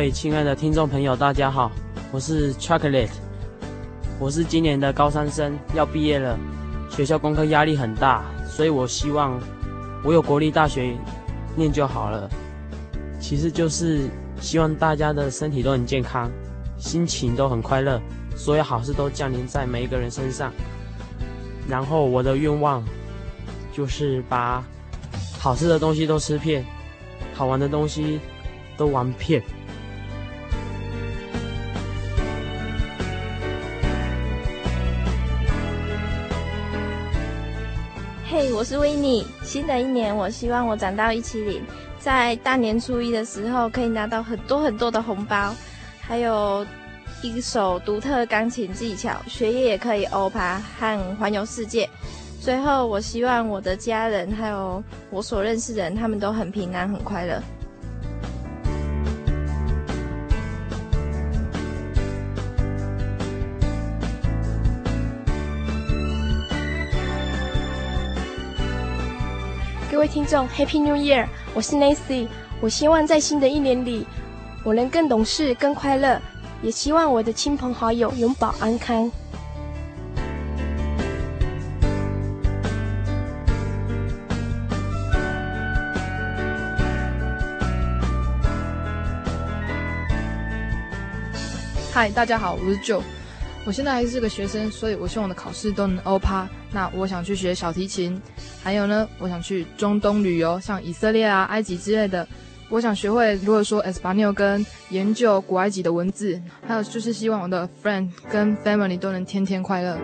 各位亲爱的听众朋友，大家好，我是 Chocolate，我是今年的高三生，要毕业了，学校功课压力很大，所以我希望我有国立大学念就好了。其实就是希望大家的身体都很健康，心情都很快乐，所有好事都降临在每一个人身上。然后我的愿望就是把好吃的东西都吃遍，好玩的东西都玩遍。我是维尼。新的一年，我希望我长到一七零，在大年初一的时候可以拿到很多很多的红包，还有一首独特钢琴技巧，学业也可以欧趴和环游世界。最后，我希望我的家人还有我所认识的人，他们都很平安、很快乐。位听众，Happy New Year！我是 Nancy。我希望在新的一年里，我能更懂事、更快乐，也希望我的亲朋好友永保安康。嗨，大家好，我是 Joe。我现在还是个学生，所以我希望我的考试都能欧趴。那我想去学小提琴。还有呢，我想去中东旅游，像以色列啊、埃及之类的。我想学会如何说 Espanol 跟研究古埃及的文字。还有就是希望我的 friend 跟 family 都能天天快乐。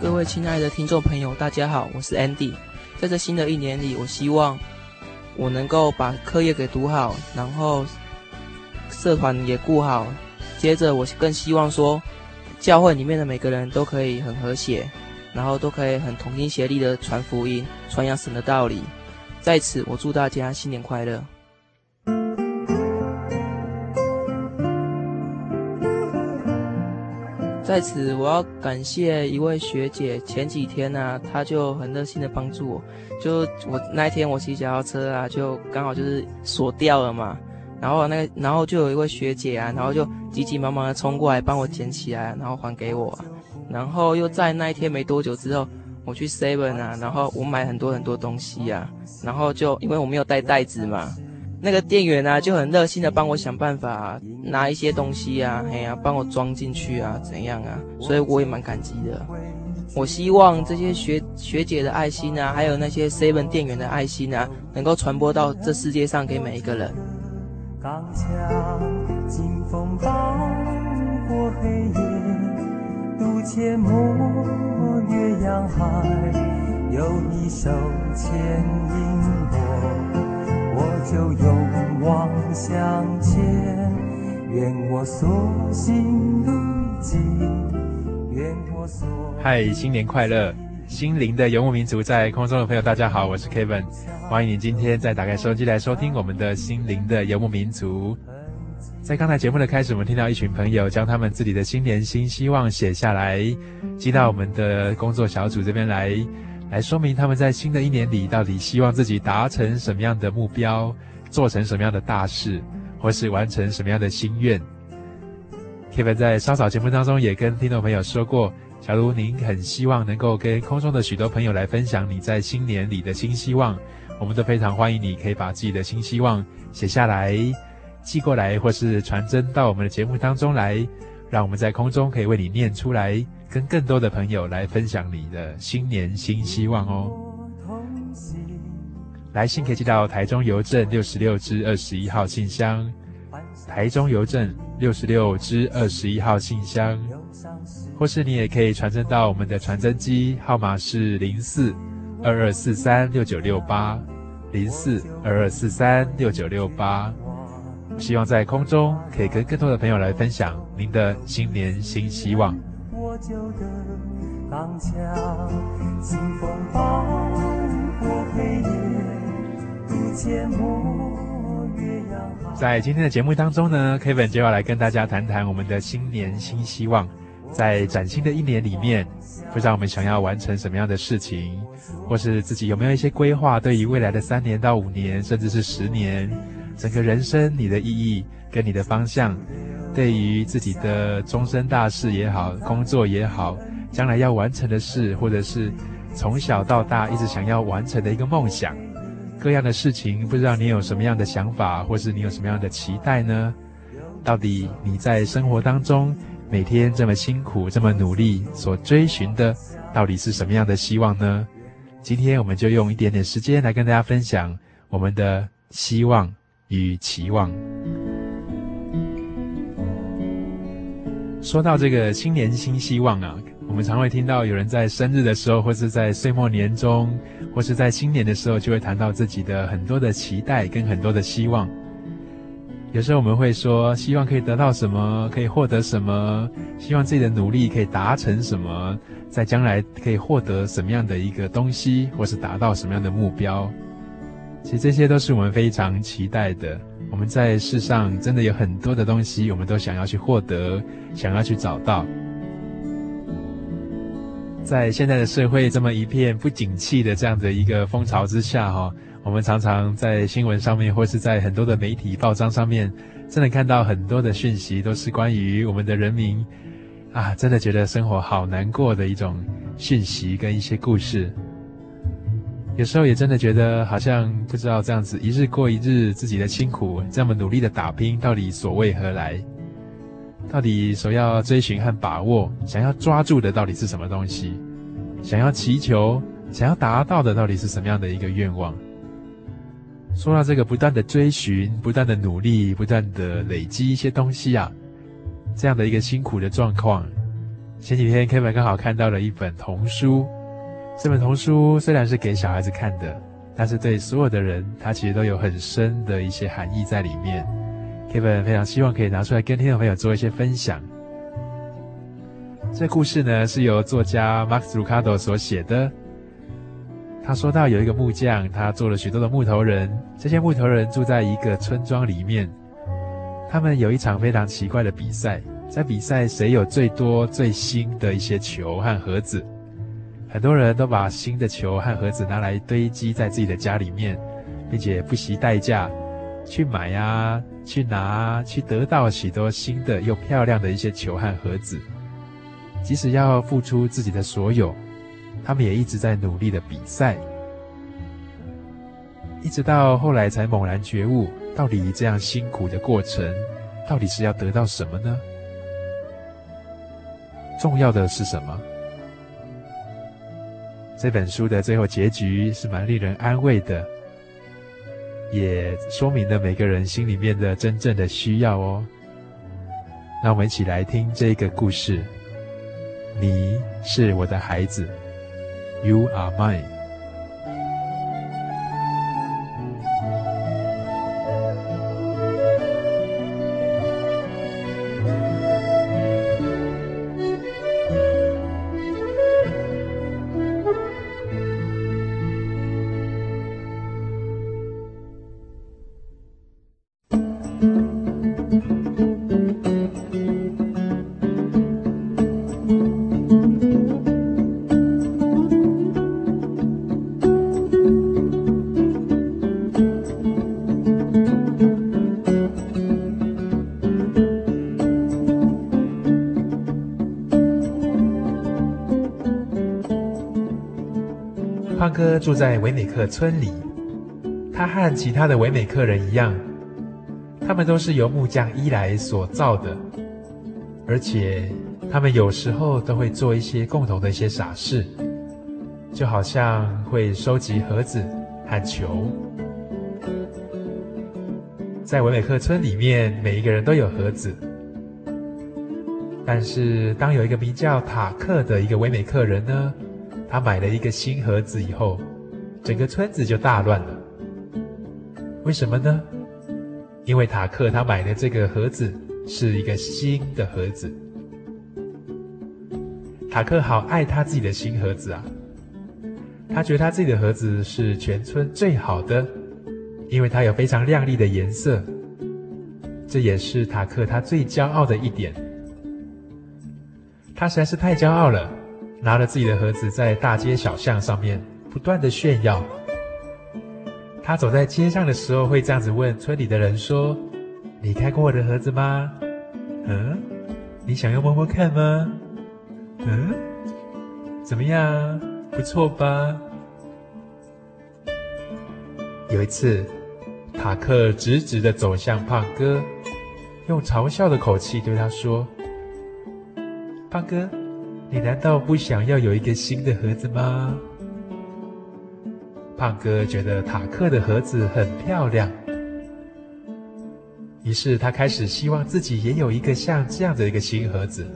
各位亲爱的听众朋友，大家好，我是 Andy。在这新的一年里，我希望我能够把课业给读好，然后社团也顾好。接着，我更希望说，教会里面的每个人都可以很和谐，然后都可以很同心协力的传福音、传扬神的道理。在此，我祝大家新年快乐。在此，我要感谢一位学姐，前几天呢、她就很热心的帮助我。就我那一天，我骑脚踏车啊，就刚好就是锁掉了嘛。然后那个，然后就有一位学姐啊，然后就急急忙忙的冲过来帮我捡起来，然后还给我。然后又在那一天没多久之后，我去 Seven 啊，然后我买很多很多东西啊，然后就因为我没有带袋子嘛，那个店员啊就很热心的帮我想办法啊，拿一些东西啊，哎呀，帮我装进去啊，怎样啊？所以我也蛮感激的。我希望这些学学姐的爱心啊，还有那些 Seven 店员的爱心啊，能够传播到这世界上给每一个人。刚强，经风过黑夜，渡阡陌，越洋海，有你手牵引我，就勇往向前。愿我所行路径，愿我所。嗨，新年快乐！心灵的游牧民族，在空中的朋友，大家好，我是 Kevin，欢迎你今天再打开收音机来收听我们的心灵的游牧民族。在刚才节目的开始，我们听到一群朋友将他们自己的新年新希望写下来，寄到我们的工作小组这边来，来说明他们在新的一年里到底希望自己达成什么样的目标，做成什么样的大事，或是完成什么样的心愿。Kevin 在稍早节目当中也跟听众朋友说过，假如您很希望能够跟空中的许多朋友来分享你在新年里的新希望，我们都非常欢迎你可以把自己的新希望写下来。寄过来，或是传真到我们的节目当中来，让我们在空中可以为你念出来，跟更多的朋友来分享你的新年新希望哦。来信可以寄到台中邮政六十六支二十一号信箱，台中邮政六十六支二十一号信箱，或是你也可以传真到我们的传真机，号码是零四二二四三六九六八零四二二四三六九六八。希望在空中可以跟更多的朋友来分享您的新年新希望。在今天的节目当中呢，Kevin 就要来跟大家谈谈我们的新年新希望。在崭新的一年里面，不知道我们想要完成什么样的事情，或是自己有没有一些规划，对于未来的三年到五年，甚至是十年。整个人生，你的意义跟你的方向，对于自己的终身大事也好，工作也好，将来要完成的事，或者是从小到大一直想要完成的一个梦想，各样的事情，不知道你有什么样的想法，或是你有什么样的期待呢？到底你在生活当中每天这么辛苦、这么努力所追寻的，到底是什么样的希望呢？今天我们就用一点点时间来跟大家分享我们的希望。与期望。说到这个新年新希望啊，我们常会听到有人在生日的时候，或是在岁末年终，或是在新年的时候，就会谈到自己的很多的期待跟很多的希望。有时候我们会说，希望可以得到什么，可以获得什么，希望自己的努力可以达成什么，在将来可以获得什么样的一个东西，或是达到什么样的目标。其实这些都是我们非常期待的。我们在世上真的有很多的东西，我们都想要去获得，想要去找到。在现在的社会这么一片不景气的这样的一个风潮之下，哈，我们常常在新闻上面，或是在很多的媒体报章上面，真的看到很多的讯息，都是关于我们的人民啊，真的觉得生活好难过的一种讯息跟一些故事。有时候也真的觉得好像不知道这样子一日过一日，自己的辛苦这么努力的打拼到底所为何来？到底所要追寻和把握、想要抓住的到底是什么东西？想要祈求、想要达到的到底是什么样的一个愿望？说到这个不断的追寻、不断的努力、不断的累积一些东西啊，这样的一个辛苦的状况，前几天 Kevin 刚好看到了一本童书。这本童书虽然是给小孩子看的，但是对所有的人，它其实都有很深的一些含义在里面。Kevin 非常希望可以拿出来跟听众朋友做一些分享。这故事呢是由作家 Max Lucado 所写的。他说到有一个木匠，他做了许多的木头人，这些木头人住在一个村庄里面。他们有一场非常奇怪的比赛，在比赛谁有最多最新的一些球和盒子。很多人都把新的球和盒子拿来堆积在自己的家里面，并且不惜代价去买呀、去拿、去得到许多新的又漂亮的一些球和盒子。即使要付出自己的所有，他们也一直在努力的比赛，一直到后来才猛然觉悟，到底这样辛苦的过程，到底是要得到什么呢？重要的是什么？这本书的最后结局是蛮令人安慰的，也说明了每个人心里面的真正的需要哦。那我们一起来听这个故事。你是我的孩子，You are mine。克村里，他和其他的维美克人一样，他们都是由木匠伊莱所造的，而且他们有时候都会做一些共同的一些傻事，就好像会收集盒子和球。在维美克村里面，每一个人都有盒子。但是，当有一个名叫塔克的一个维美克人呢，他买了一个新盒子以后，整个村子就大乱了。为什么呢？因为塔克他买的这个盒子是一个新的盒子。塔克好爱他自己的新盒子啊，他觉得他自己的盒子是全村最好的，因为它有非常亮丽的颜色。这也是塔克他最骄傲的一点。他实在是太骄傲了，拿了自己的盒子在大街小巷上面不断的炫耀。他走在街上的时候会这样子问村里的人说：“你开过我的盒子吗？嗯，你想要摸摸看吗？嗯，怎么样？不错吧？”有一次，塔克直直的走向胖哥，用嘲笑的口气对他说。胖哥，你难道不想要有一个新的盒子吗？胖哥觉得塔克的盒子很漂亮，于是他开始希望自己也有一个像这样的一个新盒子。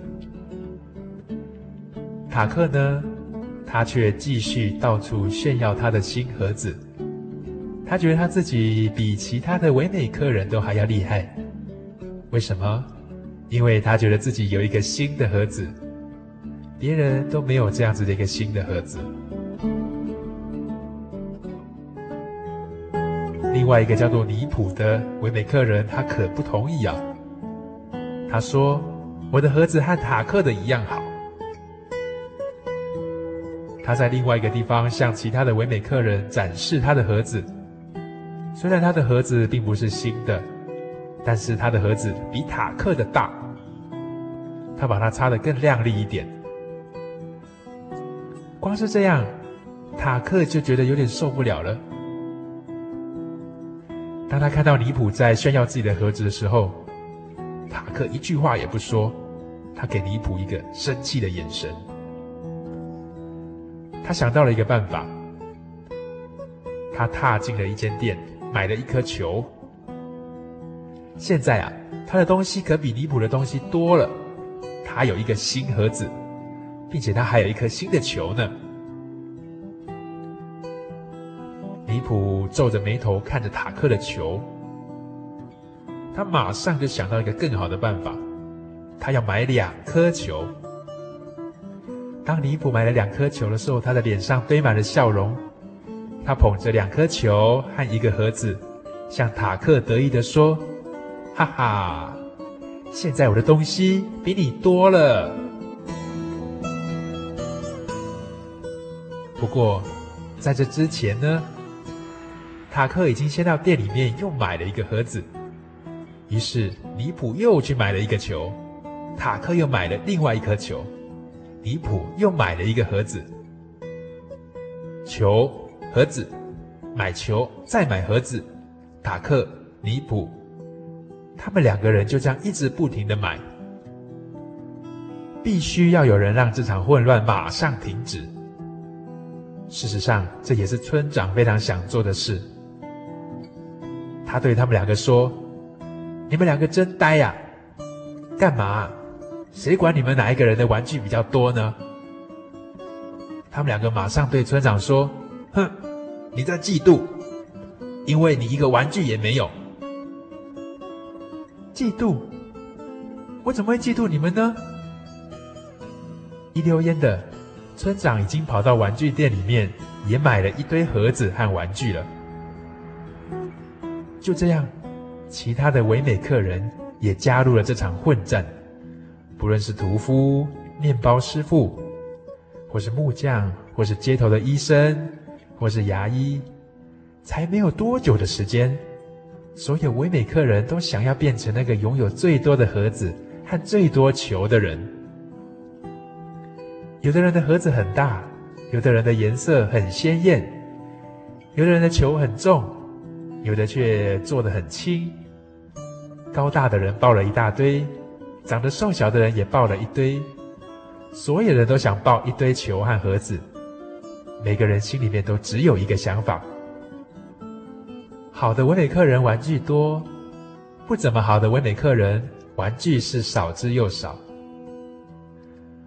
塔克呢，他却继续到处炫耀他的新盒子，他觉得他自己比其他的维美客人都还要厉害。为什么？因为他觉得自己有一个新的盒子，别人都没有这样子的一个新的盒子。另外一个叫做尼普的维美克人，他可不同意啊。他说：“我的盒子和塔克的一样好。”他在另外一个地方向其他的唯美客人展示他的盒子，虽然他的盒子并不是新的。但是他的盒子比塔克的大，他把它擦得更亮丽一点。光是这样，塔克就觉得有点受不了了。当他看到尼普在炫耀自己的盒子的时候，塔克一句话也不说，他给尼普一个生气的眼神。他想到了一个办法，他踏进了一间店，买了一颗球。现在啊，他的东西可比尼普的东西多了。他有一个新盒子，并且他还有一颗新的球呢。普皱着眉头看着塔克的球，他马上就想到一个更好的办法，他要买两颗球。当尼普买了两颗球的时候，他的脸上堆满了笑容。他捧着两颗球和一个盒子，向塔克得意地说。哈哈，现在我的东西比你多了。不过，在这之前呢，塔克已经先到店里面又买了一个盒子。于是，尼普又去买了一个球，塔克又买了另外一颗球，尼普又买了一个盒子。球、盒子，买球，再买盒子，塔克、尼普。他们两个人就这样一直不停的买，必须要有人让这场混乱马上停止。事实上，这也是村长非常想做的事。他对他们两个说：“你们两个真呆呀！干嘛？谁管你们哪一个人的玩具比较多呢？”他们两个马上对村长说：“哼，你在嫉妒，因为你一个玩具也没有。”嫉妒？我怎么会嫉妒你们呢？一溜烟的，村长已经跑到玩具店里面，也买了一堆盒子和玩具了。就这样，其他的唯美客人也加入了这场混战。不论是屠夫、面包师傅，或是木匠，或是街头的医生，或是牙医，才没有多久的时间。所有唯美客人都想要变成那个拥有最多的盒子和最多球的人。有的人的盒子很大，有的人的颜色很鲜艳，有的人的球很重，有的却做得很轻。高大的人抱了一大堆，长得瘦小的人也抱了一堆。所有人都想抱一堆球和盒子，每个人心里面都只有一个想法：好的微美客人玩具多，不怎么好的微美客人玩具是少之又少。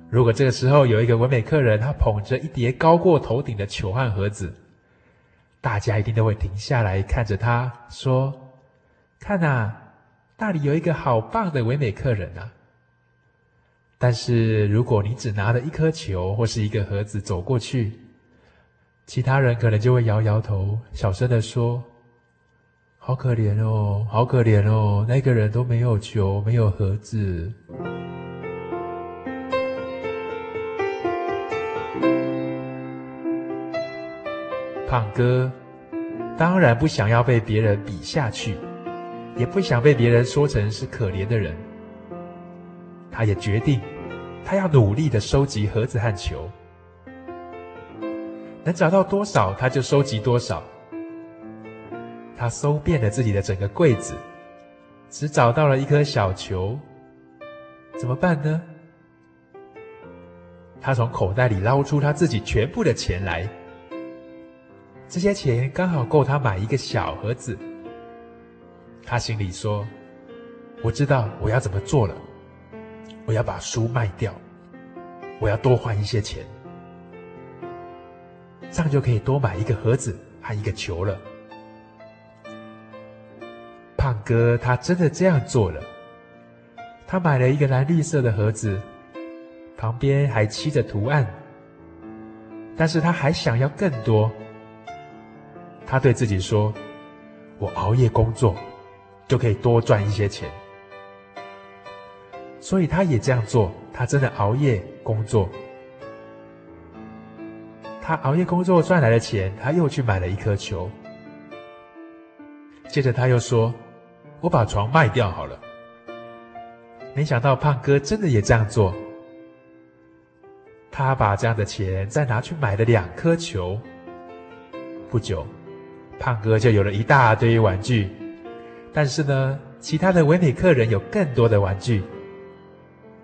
如果这个时候有一个微美客人，他捧着一叠高过头顶的球和盒子，大家一定都会停下来看着他，说：“看呐，那里有一个好棒的唯美客人啊！”但是如果你只拿了一颗球或是一个盒子走过去，其他人可能就会摇摇头，小声地说：“好可怜哦，好可怜哦，那个人都没有球，没有盒子。”胖哥当然不想要被别人比下去，也不想被别人说成是可怜的人。他也决定，他要努力的收集盒子和球，能找到多少他就收集多少。他搜遍了自己的整个柜子，只找到了一颗小球，怎么办呢？他从口袋里捞出他自己全部的钱来。这些钱刚好够他买一个小盒子。他心里说：“我知道我要怎么做了。我要把书卖掉，我要多换一些钱，这样就可以多买一个盒子和一个球了。”胖哥他真的这样做了。他买了一个蓝绿色的盒子，旁边还漆着图案，但是他还想要更多。他对自己说：“我熬夜工作，就可以多赚一些钱。”所以他也这样做。他真的熬夜工作。他熬夜工作赚来的钱，他又去买了一颗球。接着他又说：“我把床卖掉好了。”没想到胖哥真的也这样做。他把这样的钱再拿去买了两颗球。不久。胖哥就有了一大堆玩具，但是呢，其他的微美客人有更多的玩具。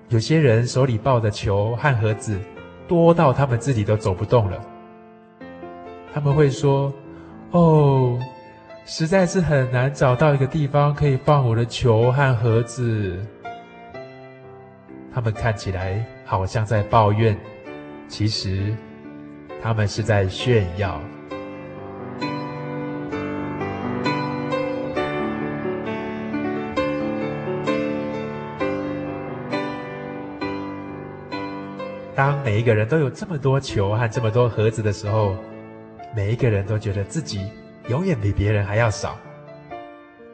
有些人手里抱的球和盒子多到他们自己都走不动了。他们会说：“哦，实在是很难找到一个地方可以放我的球和盒子。”他们看起来好像在抱怨，其实他们是在炫耀。当每一个人都有这么多球和这么多盒子的时候，每一个人都觉得自己永远比别人还要少。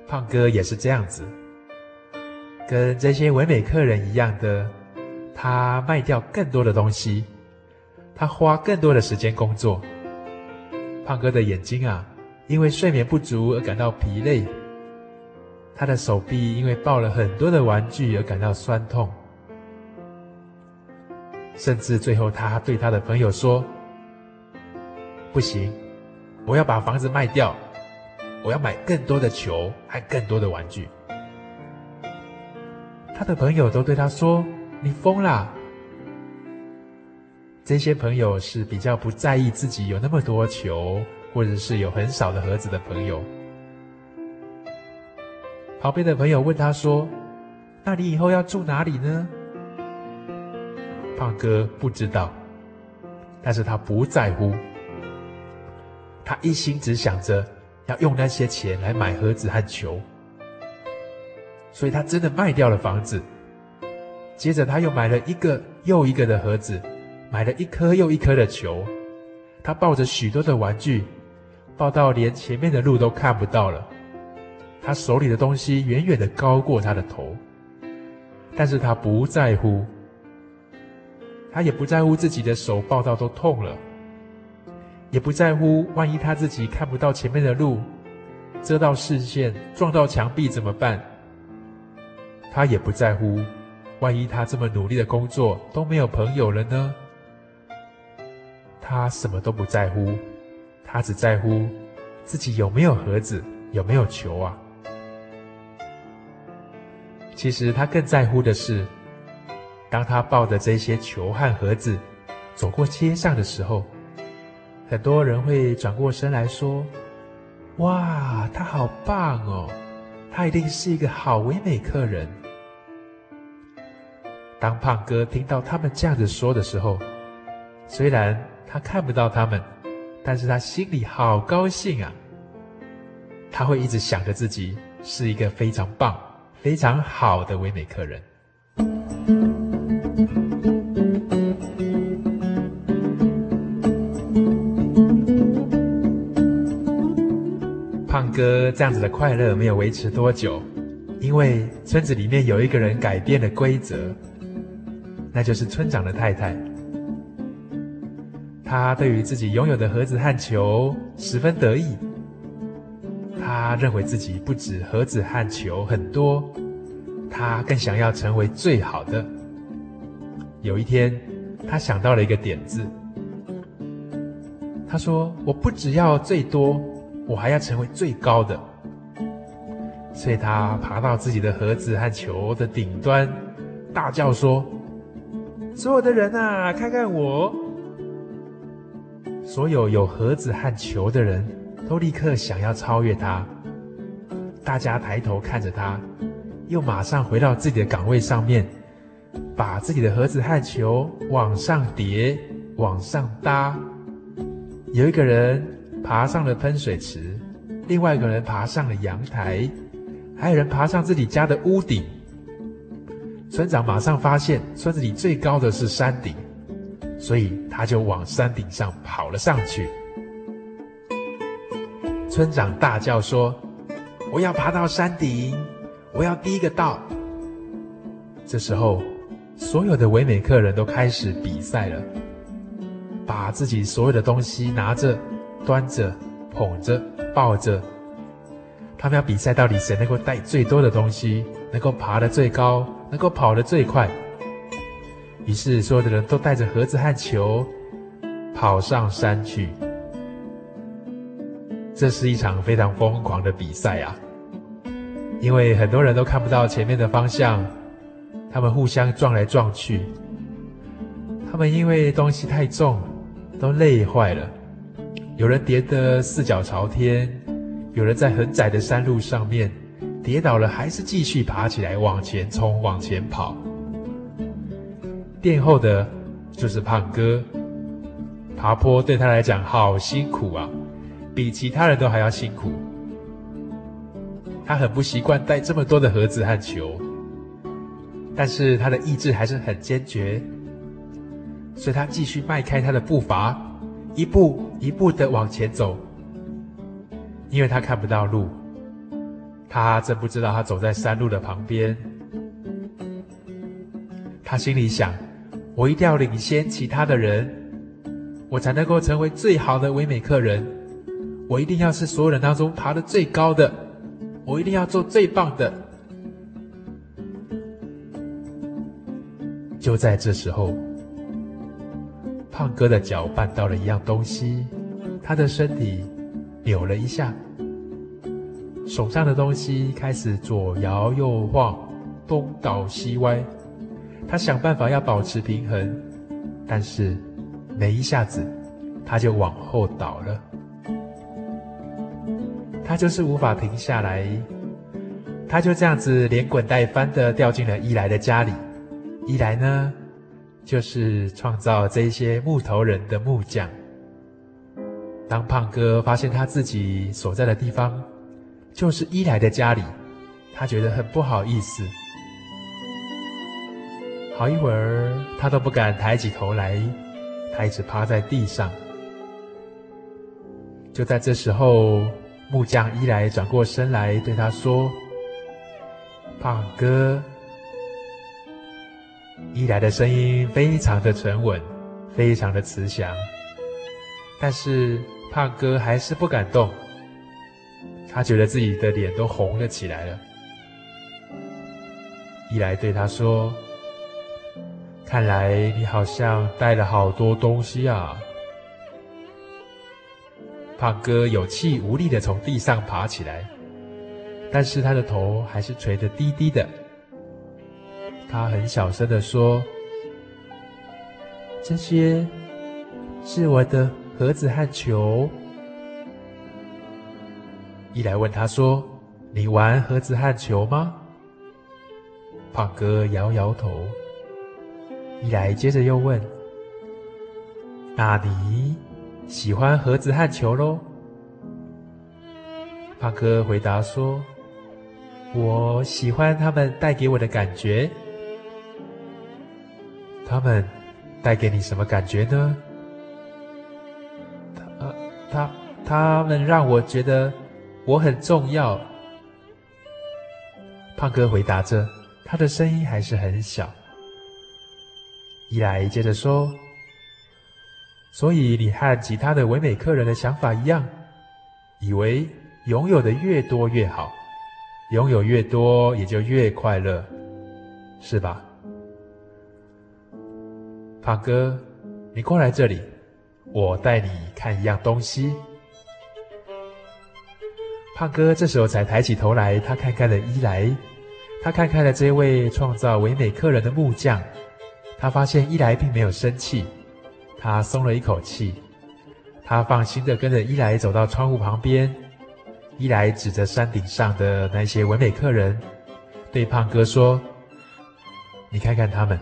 胖哥也是这样子，跟这些唯美客人一样的，他卖掉更多的东西，他花更多的时间工作。胖哥的眼睛啊，因为睡眠不足而感到疲累；他的手臂因为抱了很多的玩具而感到酸痛。甚至最后，他对他的朋友说：“不行，我要把房子卖掉，我要买更多的球和更多的玩具。”他的朋友都对他说：“你疯啦！”这些朋友是比较不在意自己有那么多球，或者是有很少的盒子的朋友。旁边的朋友问他说：“那你以后要住哪里呢？”胖哥不知道，但是他不在乎。他一心只想着要用那些钱来买盒子和球，所以他真的卖掉了房子。接着他又买了一个又一个的盒子，买了一颗又一颗的球。他抱着许多的玩具，抱到连前面的路都看不到了。他手里的东西远远的高过他的头，但是他不在乎。他也不在乎自己的手抱到都痛了，也不在乎万一他自己看不到前面的路，遮到视线，撞到墙壁怎么办？他也不在乎，万一他这么努力的工作都没有朋友了呢？他什么都不在乎，他只在乎自己有没有盒子，有没有球啊。其实他更在乎的是，当他抱着这些球和盒子走过街上的时候，很多人会转过身来说：“哇，他好棒哦，他一定是一个好唯美客人。”当胖哥听到他们这样子说的时候，虽然他看不到他们，但是他心里好高兴啊！他会一直想着自己是一个非常棒、非常好的唯美客人。这样子的快乐没有维持多久，因为村子里面有一个人改变了规则，那就是村长的太太。他对于自己拥有的盒子和球十分得意。他认为自己不止盒子和球很多，他更想要成为最好的。有一天，他想到了一个点子。他说：“我不只要最多，我还要成为最高的。”所以他爬到自己的盒子和球的顶端，大叫说：“所有的人啊，看看我！”所有有盒子和球的人都立刻想要超越他。大家抬头看着他，又马上回到自己的岗位上面，把自己的盒子和球往上叠、往上搭。有一个人爬上了喷水池，另外一个人爬上了阳台，还有人爬上自己家的屋顶。村长马上发现，村子里最高的是山顶。所以他就往山顶上跑了上去。村长大叫说：“我要爬到山顶，我要第一个到。”这时候，所有的唯美客人都开始比赛了，把自己所有的东西拿着、端着、捧着、抱着。他们要比赛，到底谁能够带最多的东西，能够爬得最高，能够跑得最快。于是，所有的人都带着盒子和球跑上山去。这是一场非常疯狂的比赛啊！因为很多人都看不到前面的方向，他们互相撞来撞去。他们因为东西太重，都累坏了。有人跌得四脚朝天，有人在很窄的山路上面跌倒了，还是继续爬起来往前冲，往前跑。殿后的就是胖哥，爬坡对他来讲好辛苦啊，比其他人都还要辛苦。他很不习惯带这么多的盒子和球，但是他的意志还是很坚决，所以他继续迈开他的步伐，一步一步的往前走。因为他看不到路，他真不知道他走在山路的旁边，他心里想。我一定要领先其他的人，我才能够成为最好的唯美客人。我一定要是所有人当中爬得最高的，我一定要做最棒的。就在这时候，胖哥的脚绊到了一样东西，他的身体扭了一下，手上的东西开始左摇右晃，东倒西歪。他想办法要保持平衡，但是没一下子，他就往后倒了。他就是无法停下来，他就这样子连滚带翻的掉进了伊莱的家里。伊莱呢，就是创造这些木头人的木匠。当胖哥发现他自己所在的地方就是伊莱的家里，他觉得很不好意思。好一会儿，他都不敢抬起头来，他一直趴在地上。就在这时候，木匠伊莱转过身来对他说：“胖哥。”伊莱的声音非常的沉稳，非常的慈祥，但是胖哥还是不敢动。他觉得自己的脸都红了起来了。伊莱对他说。看来你好像带了好多东西啊！胖哥有气无力的从地上爬起来，但是他的头还是垂得低低的。他很小声的说：“这些是我的盒子和球。”伊莱问他说：“你玩盒子和球吗？”胖哥摇摇头。伊莱接着又问：“那你喜欢盒子和球喽？”胖哥回答说：“我喜欢他们带给我的感觉。”他们带给你什么感觉呢？他、他、他们让我觉得我很重要。胖哥回答着。他的声音还是很小。伊莱接着说：“所以你和其他的唯美客人的想法一样，以为拥有的越多越好，拥有越多也就越快乐，是吧？”胖哥，你过来这里，我带你看一样东西。胖哥这时候才抬起头来，他看看了伊莱。他看看了这位创造唯美客人的木匠，他发现伊莱并没有生气，他松了一口气，他放心的跟着伊莱走到窗户旁边。伊莱指着山顶上的那些唯美客人，对胖哥说：“你看看他们。”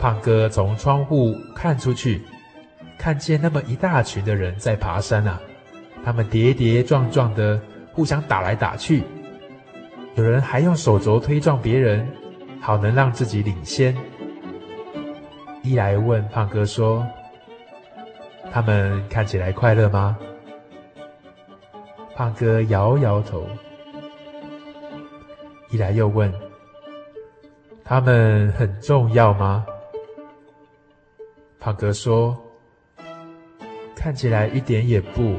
胖哥从窗户看出去，看见那么一大群的人在爬山啊，他们跌跌撞撞的，互相打来打去。有人还用手肘推撞别人，好能让自己领先。伊莱问胖哥说：“他们看起来快乐吗？”胖哥摇摇头。伊莱又问：“他们很重要吗？”胖哥说：“看起来一点也不。”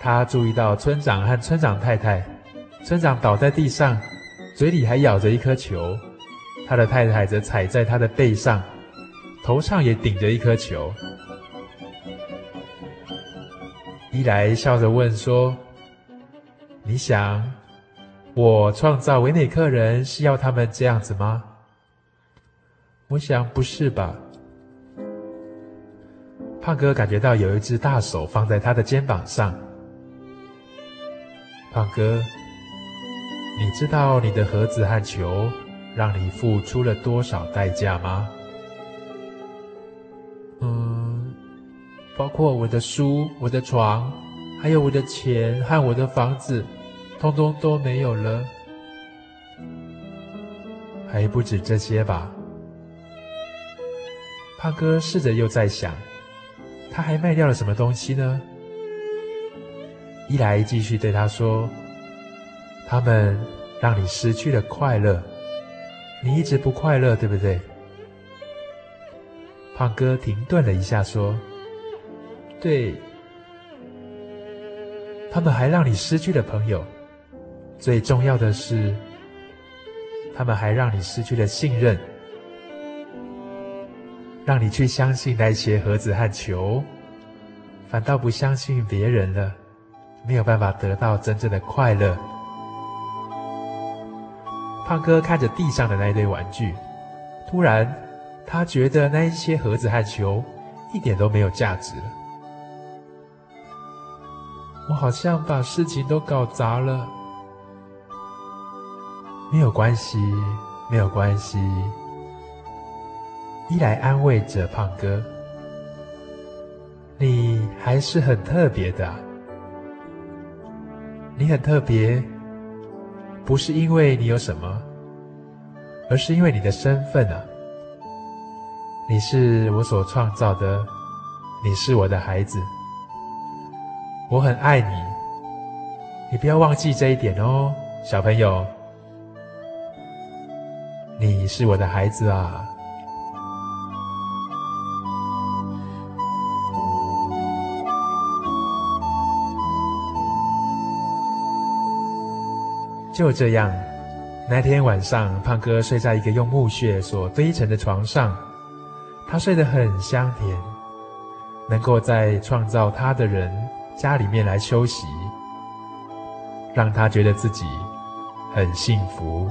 他注意到村长和村长太太。村长倒在地上，嘴里还咬着一颗球，他的太太则踩在他的背上，头上也顶着一颗球。伊莱笑着问说：“你想，我创造维美克人是要他们这样子吗？”我想不是吧。胖哥感觉到有一只大手放在他的肩膀上。胖哥。你知道你的盒子和球让你付出了多少代价吗？嗯，包括我的书、我的床，还有我的钱和我的房子，通通都没有了。还不止这些吧？胖哥试着又在想，他还卖掉了什么东西呢？一来继续对他说。他们让你失去了快乐，你一直不快乐，对不对？胖哥停顿了一下，说：“对。”他们还让你失去了朋友，最重要的是，他们还让你失去了信任，让你去相信那些盒子和球，反倒不相信别人了，没有办法得到真正的快乐。胖哥看着地上的那一堆玩具，突然，他觉得那一些盒子和球一点都没有价值了。我好像把事情都搞砸了。没有关系，没有关系。一来安慰着胖哥：“你还是很特别的，你很特别。”不是因为你有什么，而是因为你的身份啊！你是我所创造的，你是我的孩子，我很爱你，你不要忘记这一点哦，小朋友，你是我的孩子啊！就这样，那天晚上，胖哥睡在一个用木屑所堆成的床上，他睡得很香甜。能够在创造他的人家里面来休息，让他觉得自己很幸福。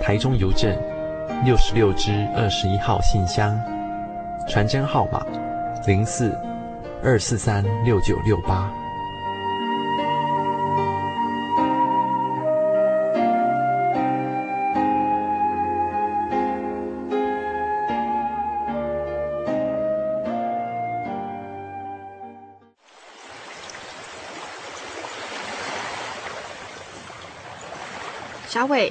台中邮政六十六支二十一号信箱，传真号码零四二四三六九六八。小伟，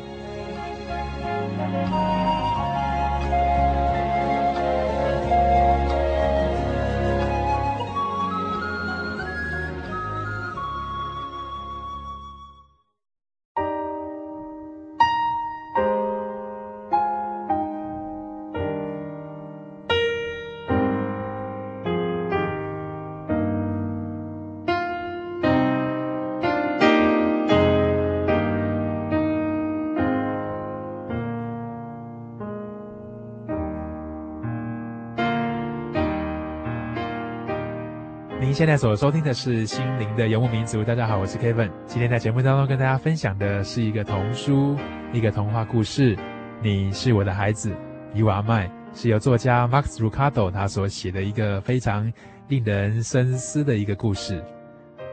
您现在所收听的是心灵的游牧民族。大家好，我是 Kevin。今天在节目当中跟大家分享的是一个童书，一个童话故事。你是我的孩子，伊娃麦是由作家 Max Lucado 他所写的一个非常令人深思的一个故事。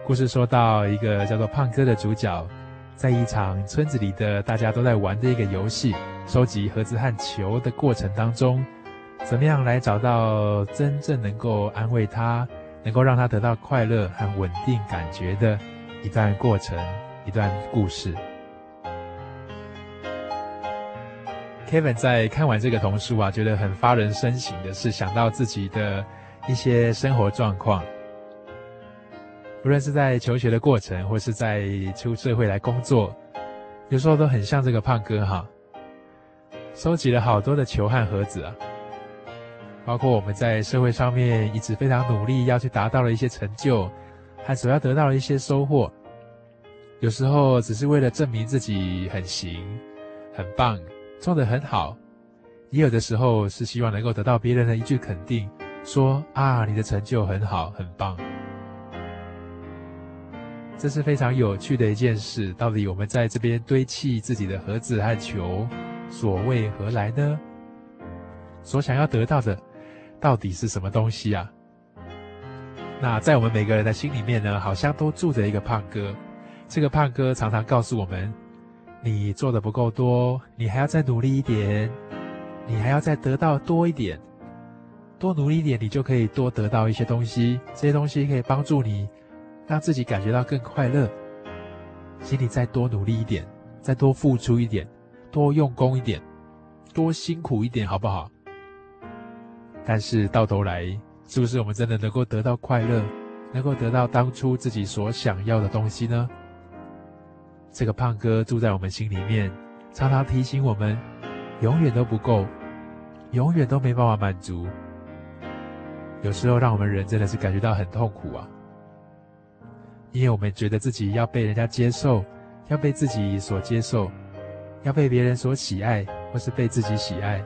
故事说到一个叫做胖哥的主角，在一场村子里的大家都在玩的一个游戏——收集盒子和球的过程当中，怎么样来找到真正能够安慰他，能够让他得到快乐和稳定感觉的一段过程，一段故事。Kevin 在看完这个童书啊，觉得很发人深省的是想到自己的一些生活状况，无论是在求学的过程，或是在出社会来工作，有时候都很像这个胖哥哈，收集了好多的球和盒子啊。包括我们在社会上面一直非常努力要去达到了一些成就，还主要得到了一些收获。有时候只是为了证明自己很行、很棒、做得很好；也有的时候是希望能够得到别人的一句肯定，说啊，你的成就很好，很棒。这是非常有趣的一件事。到底我们在这边堆砌自己的盒子和球，所为何来呢？所想要得到的，到底是什么东西啊？那在我们每个人的心里面呢，好像都住着一个胖哥。这个胖哥常常告诉我们：你做的不够多，你还要再努力一点，你还要再得到多一点，多努力一点，你就可以多得到一些东西。这些东西可以帮助你，让自己感觉到更快乐。请你再多努力一点，再多付出一点，多用功一点，多辛苦一点，好不好？但是到头来。是不是我们真的能够得到快乐，能够得到当初自己所想要的东西呢？这个胖哥住在我们心里面，常常提醒我们，永远都不够，永远都没办法满足。有时候让我们人真的是感觉到很痛苦啊，因为我们觉得自己要被人家接受，要被自己所接受，要被别人所喜爱，或是被自己喜爱。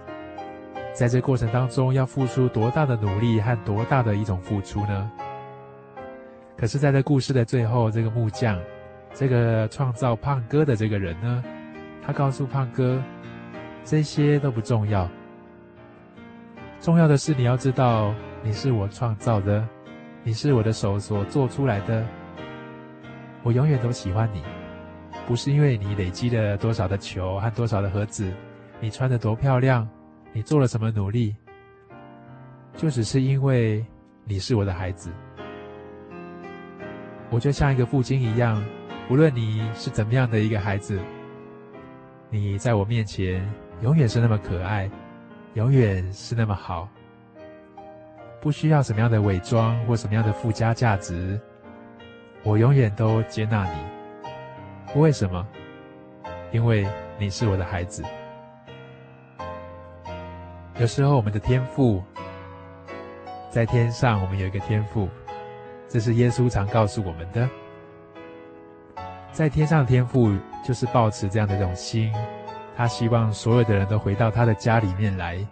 在这过程当中，要付出多大的努力和多大的一种付出呢？可是，在这故事的最后，这个木匠，这个创造胖哥的这个人呢，他告诉胖哥，这些都不重要，重要的是你要知道，你是我创造的，你是我的手所做出来的，我永远都喜欢你，不是因为你累积了多少的球和多少的盒子，你穿得多漂亮。你做了什么努力？就只是因为你是我的孩子，我就像一个父亲一样，无论你是怎么样的一个孩子，你在我面前永远是那么可爱，永远是那么好，不需要什么样的伪装或什么样的附加价值，我永远都接纳你。为什么？因为你是我的孩子。有时候，我们的天赋在天上，我们有一个天赋，这是耶稣常告诉我们的。在天上的天赋就是抱持这样的一种心，他希望所有的人都回到他的家里面来，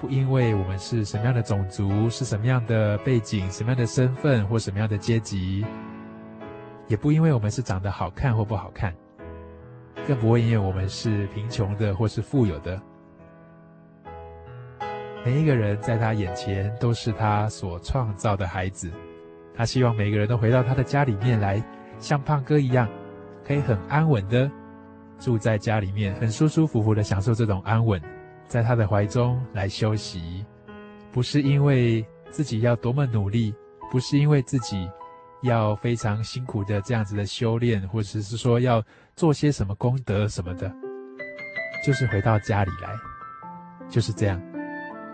不因为我们是什么样的种族，是什么样的背景，什么样的身份或什么样的阶级，也不因为我们是长得好看或不好看，更不会因为我们是贫穷的或是富有的。每一个人在他眼前都是他所创造的孩子，他希望每个人都回到他的家里面来，像胖哥一样，可以很安稳的住在家里面，很舒舒服服的享受这种安稳，在他的怀中来休息，不是因为自己要多么努力，不是因为自己要非常辛苦的这样子的修炼，或者是说要做些什么功德什么的，就是回到家里来，就是这样。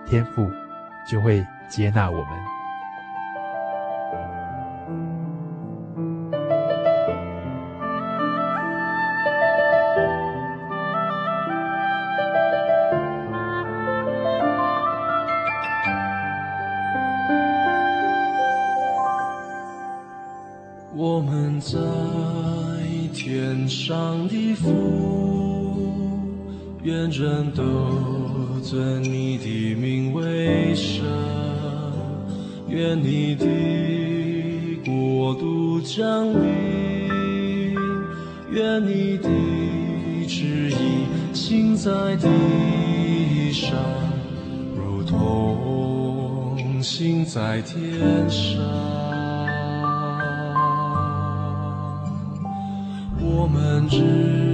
天赋就会接纳我们。我们在天上的父，愿人都。尊你愿你的国度降临，愿你的旨意行在地上，如同行在天上。我们只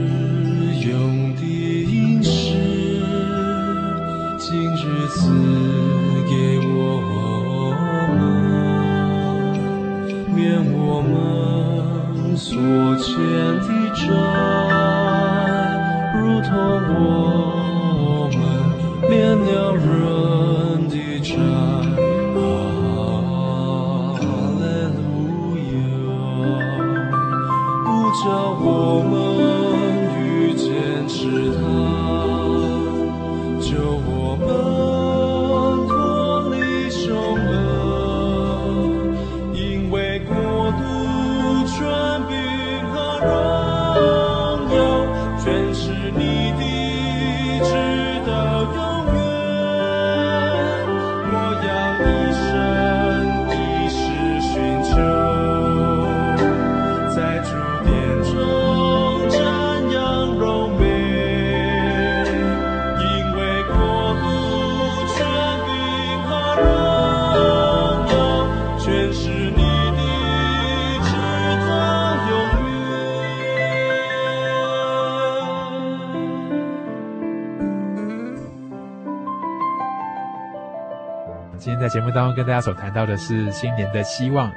节目当中跟大家所谈到的是新年的希望，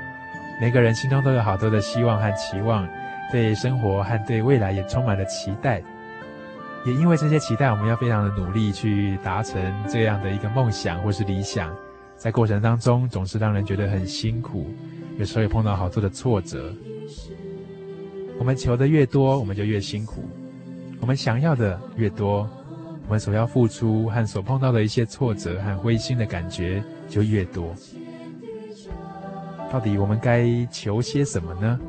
每个人心中都有好多的希望和期望，对生活和对未来也充满了期待。也因为这些期待，我们要非常的努力去达成这样的一个梦想或是理想，在过程当中总是让人觉得很辛苦，有时候也碰到好多的挫折。我们求的越多，我们就越辛苦；我们想要的越多，我们所要付出和所碰到的一些挫折和灰心的感觉就越多。到底我们该求些什么呢？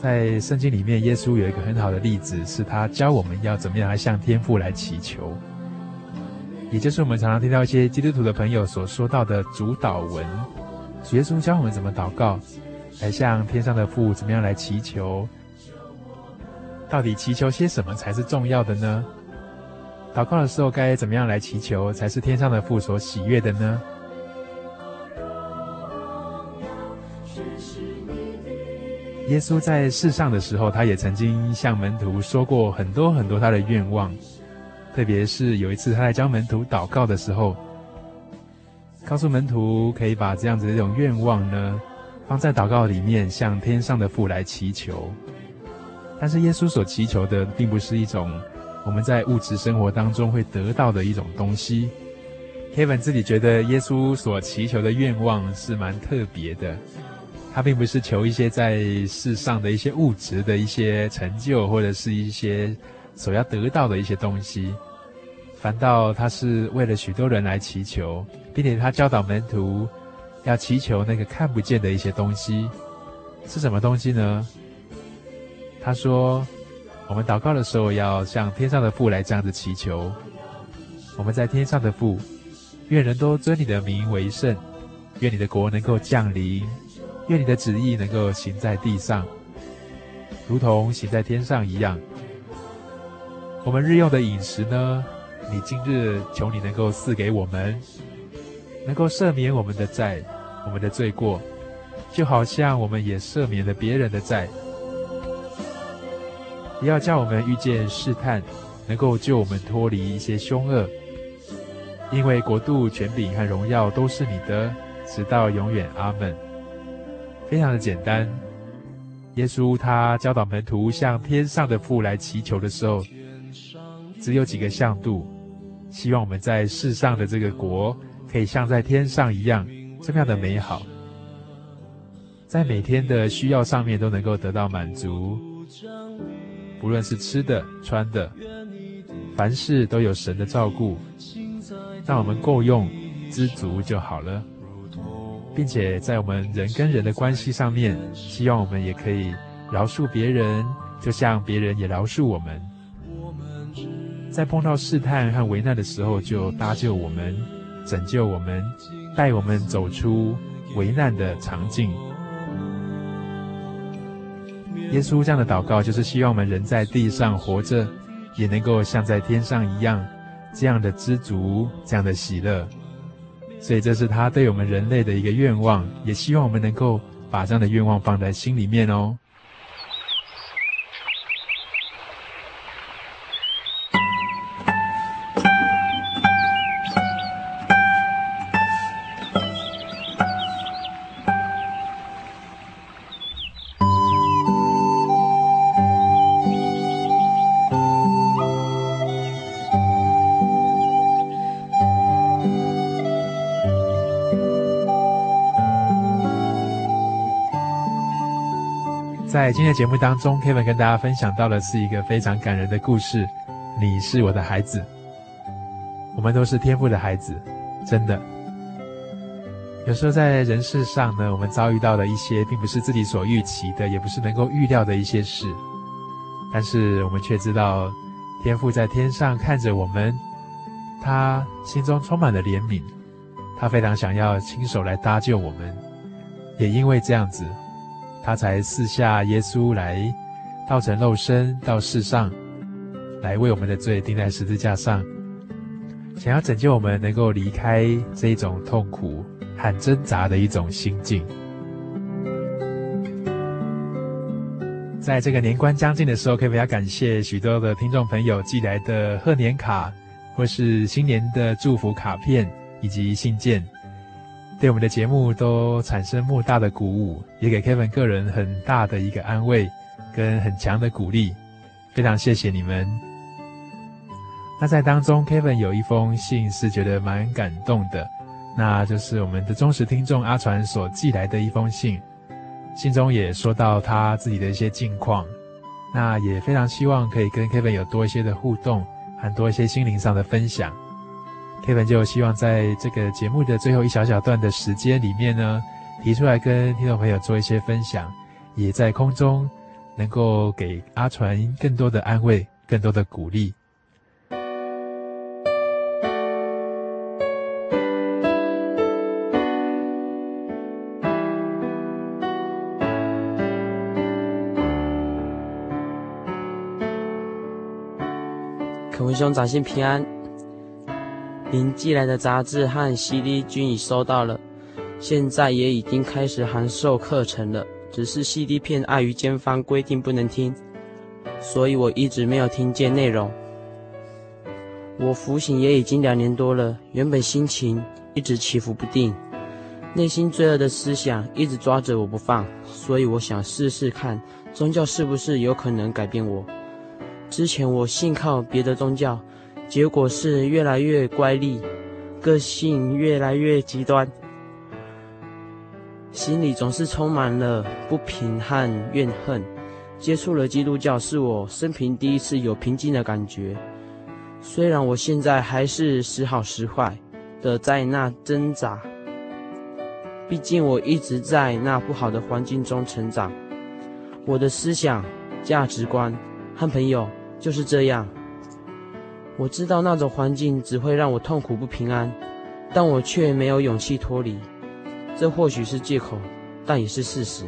在圣经里面，耶稣有一个很好的例子，是他教我们要怎么样来向天父来祈求，也就是我们常常听到一些基督徒的朋友所说到的主祷文。耶稣教我们怎么祷告，来向天上的父怎么样来祈求。到底祈求些什么才是重要的呢？祷告的时候该怎么样来祈求，才是天上的父所喜悦的呢？耶稣在世上的时候，他也曾经向门徒说过很多很多他的愿望，特别是有一次他在教门徒祷告的时候，告诉门徒可以把这样子的一种愿望呢，放在祷告里面，向天上的父来祈求。但是耶稣所祈求的，并不是一种我们在物质生活当中会得到的一种东西。Kevin 自己觉得耶稣所祈求的愿望是蛮特别的。他并不是求一些在世上的一些物质的一些成就，或者是一些所要得到的一些东西，反倒他是为了许多人来祈求，并且他教导门徒要祈求那个看不见的一些东西，是什么东西呢？他说，我们祷告的时候要向天上的父来这样子祈求，我们在天上的父，愿人都尊你的名为圣，愿你的国能够降临。愿你的旨意能够行在地上，如同行在天上一样。我们日用的饮食呢，你今日求你能够赐给我们，能够赦免我们的债，我们的罪过，就好像我们也赦免了别人的债。不要叫我们遇见试探，能够救我们脱离一些凶恶，因为国度、权柄和荣耀都是你的，直到永远。阿门。非常的简单，耶稣他教导门徒向天上的父来祈求的时候，只有几个向度，希望我们在世上的这个国可以像在天上一样这么样的美好，在每天的需要上面都能够得到满足，不论是吃的、穿的，凡事都有神的照顾，让我们够用、知足就好了。并且在我们人跟人的关系上面，希望我们也可以饶恕别人，就像别人也饶恕我们。在碰到试探和危难的时候，就搭救我们，拯救我们，带我们走出危难的场景。耶稣这样的祷告，就是希望我们人在地上活着，也能够像在天上一样，这样的知足，这样的喜乐。所以这是他对我们人类的一个愿望，也希望我们能够把这样的愿望放在心里面哦。在今天的节目当中，Kevin 跟大家分享到的是一个非常感人的故事。你是我的孩子，我们都是天父的孩子，真的。有时候在人世上呢，我们遭遇到的一些，并不是自己所预期的，也不是能够预料的一些事，但是我们却知道，天父在天上看着我们，他心中充满了怜悯，他非常想要亲手来搭救我们，也因为这样子。他才赐下耶稣来，道成肉身到世上，来为我们的罪钉在十字架上，想要拯救我们，能够离开这一种痛苦和挣扎的一种心境。在这个年关将近的时候，可以比较感谢许多的听众朋友寄来的贺年卡，或是新年的祝福卡片以及信件，对我们的节目都产生莫大的鼓舞，也给 Kevin 个人很大的一个安慰跟很强的鼓励。非常谢谢你们。那在当中，Kevin 有一封信是觉得蛮感动的，那就是我们的忠实听众阿传所寄来的一封信，信中也说到他自己的一些近况，那也非常希望可以跟 Kevin 有多一些的互动，和多一些心灵上的分享。Kevin 就希望在这个节目的最后一小小段的时间里面呢，提出来跟听众朋友做一些分享，也在空中能够给阿传更多的安慰，更多的鼓励。肯文兄掌心平安。您寄来的杂志和 CD 均已收到了，现在也已经开始函授课程了。只是 CD 片碍于监方规定不能听，所以我一直没有听见内容。我服刑也已经两年多了，原本心情一直起伏不定，内心罪恶的思想一直抓着我不放，所以我想试试看宗教是不是有可能改变我。之前我信靠别的宗教，结果是越来越乖戾，个性越来越极端，心里总是充满了不平和怨恨。接触了基督教，是我生平第一次有平静的感觉。虽然我现在还是时好时坏的在那挣扎，毕竟我一直在那不好的环境中成长，我的思想、价值观和朋友。就是这样，我知道那种环境只会让我痛苦不平安，但我却没有勇气脱离。这或许是借口，但也是事实。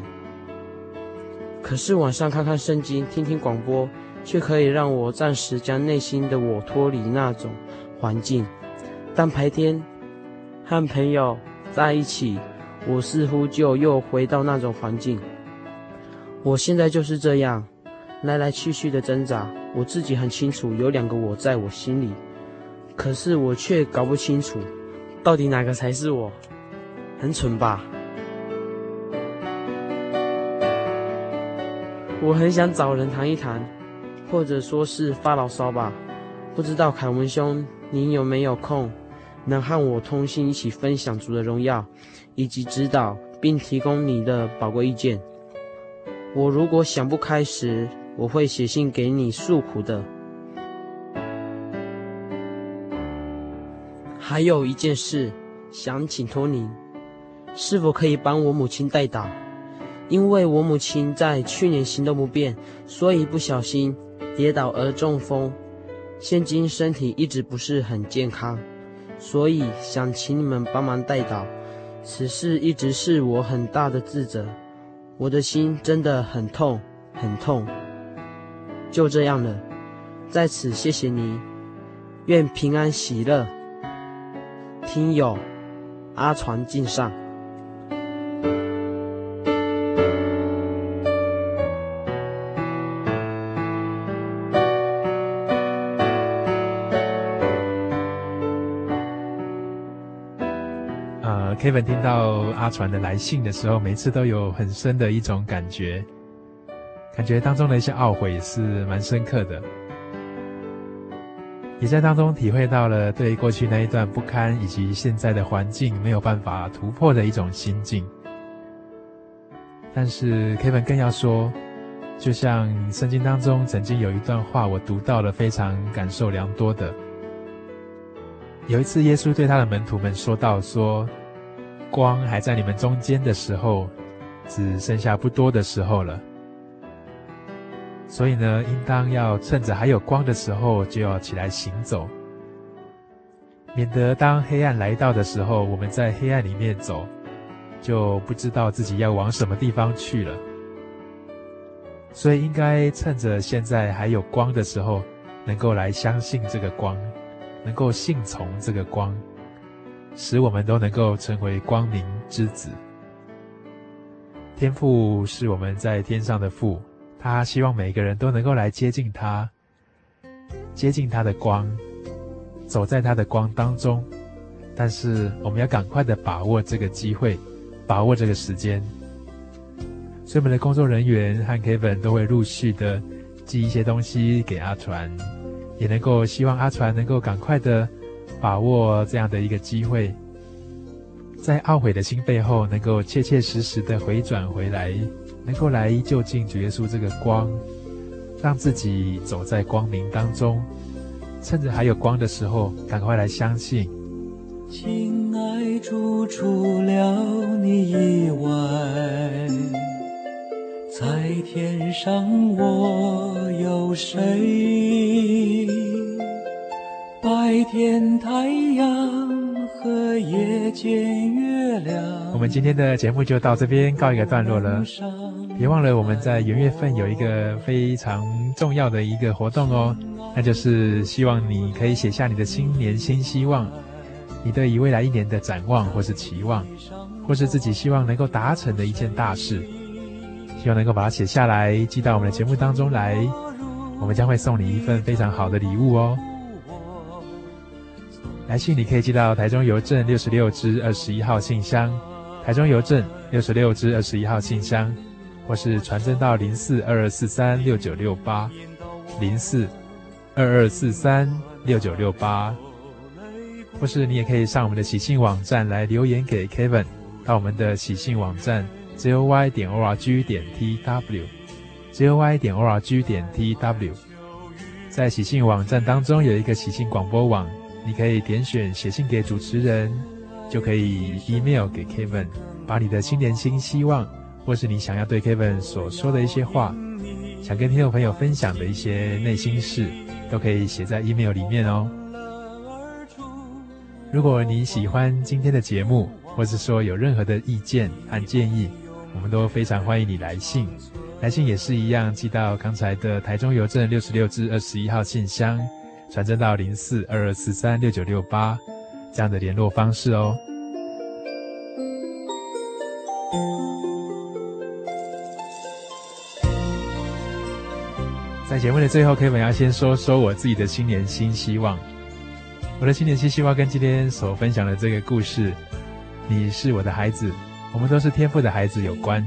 可是晚上看看圣经、听听广播，却可以让我暂时将内心的我脱离那种环境。但白天和朋友在一起，我似乎就又回到那种环境。我现在就是这样，来来去去的挣扎。我自己很清楚，有两个我在我心里，可是我却搞不清楚，到底哪个才是我？很蠢吧？我很想找人谈一谈，或者说是发牢骚吧。不知道凯文兄，您有没有空，能和我通信，一起分享主的荣耀，以及指导，并提供你的宝贵意见。我如果想不开时，我会写信给你诉苦的。还有一件事，想请托您，是否可以帮我母亲代祷？因为我母亲在去年行动不便，所以不小心跌倒而中风，现今身体一直不是很健康，所以想请你们帮忙代祷。此事一直是我很大的自责，我的心真的很痛，很痛。就这样了，在此谢谢你，愿平安喜乐。听友阿传敬上。呃，Kevin 听到阿传的来信的时候，每次都有很深的一种感觉。感觉当中的一些懊悔是蛮深刻的，也在当中体会到了对过去那一段不堪以及现在的环境没有办法突破的一种心境。但是 Kevin 更要说，就像圣经当中曾经有一段话，我读到了非常感受良多的。有一次，耶稣对他的门徒们说道：“说光还在你们中间的时候，只剩下不多的时候了。”所以呢，应当要趁着还有光的时候，就要起来行走，免得当黑暗来到的时候，我们在黑暗里面走，就不知道自己要往什么地方去了。所以，应该趁着现在还有光的时候，能够来相信这个光，能够信从这个光，使我们都能够成为光明之子。天父是我们在天上的父。他希望每个人都能够来接近他，接近他的光，走在他的光当中，但是我们要赶快的把握这个机会，把握这个时间。所以我们的工作人员和 Kevin 都会陆续的寄一些东西给阿传，也能够希望阿传能够赶快的把握这样的一个机会，在懊悔的心背后，能够切切实实的回转回来，能够来就近主耶稣这个光，让自己走在光明当中，趁着还有光的时候，赶快来相信。亲爱主，除了你以外，在天上我有谁？白天太阳我们今天的节目就到这边告一个段落了。别忘了我们在元月份有一个非常重要的一个活动哦，那就是希望你可以写下你的新年新希望。你对于未来一年的展望，或是期望，或是自己希望能够达成的一件大事，希望能够把它写下来，寄到我们的节目当中来，我们将会送你一份非常好的礼物哦。来信你可以寄到台中邮政六十六支二十一号信箱，台中邮政六十六支二十一号信箱，或是传真到零四二二四三六九六八，零四二二四三六九六八。或是你也可以上我们的喜信网站来留言给 Kevin，到我们的喜信网站 joy 点 org 点 tw，joy 点 org 点 tw，在喜信网站当中有一个喜信广播网，你可以点选写信给主持人，就可以 email 给 Kevin，把你的新年新希望，或是你想要对 Kevin 所说的一些话，想跟听众朋友分享的一些内心事，都可以写在 email 里面哦。如果你喜欢今天的节目，或是说有任何的意见和建议，我们都非常欢迎你来信。来信也是一样，寄到刚才的台中邮政六十六至二十一号信箱，传真到零四二二四三六九六八这样的联络方式哦。在节目的最后，可以我要先说说我自己的新年新希望。我的新年新希望跟今天所分享的这个故事，你是我的孩子，我们都是天赋的孩子有关。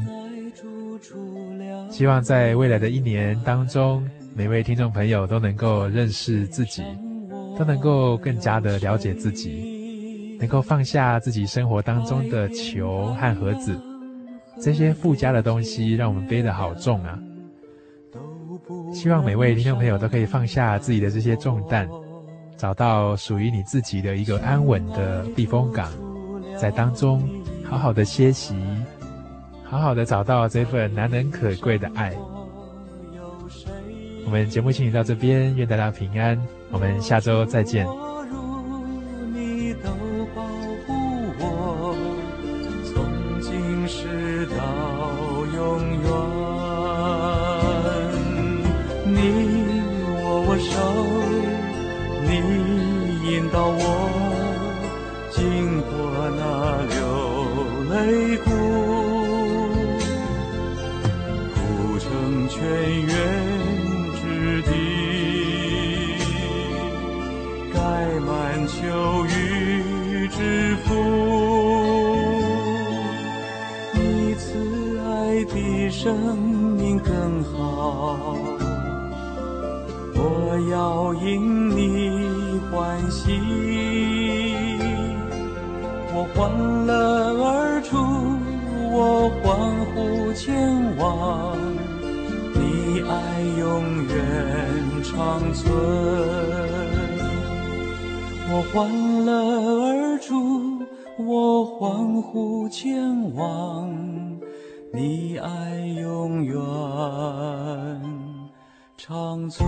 希望在未来的一年当中，每位听众朋友都能够认识自己，都能够更加的了解自己，能够放下自己生活当中的球和盒子，这些附加的东西让我们背得好重啊！希望每位听众朋友都可以放下自己的这些重担。找到属于你自己的一个安稳的避风港，在当中好好的歇息，好好的找到这份难能可贵的爱。我们节目进行到这边，愿大家平安，我们下周再见。欢乐而出，我欢呼前往，你爱永远长存。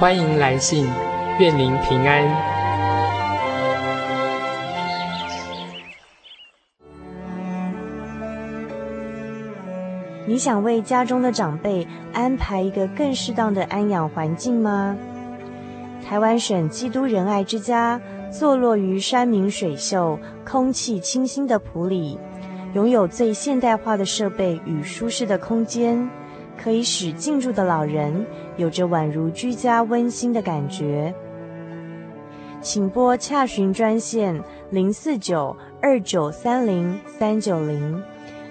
欢迎来信，愿您平安。你想为家中的长辈安排一个更适当的安养环境吗？台湾省基督仁爱之家坐落于山明水秀、空气清新的埔里，拥有最现代化的设备与舒适的空间，可以使进驻的老人有着宛如居家温馨的感觉。请拨洽询专线零四九二九三零三九零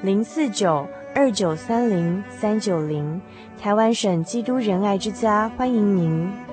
零四九。二九三零三九零，台湾省基督仁爱之家欢迎您。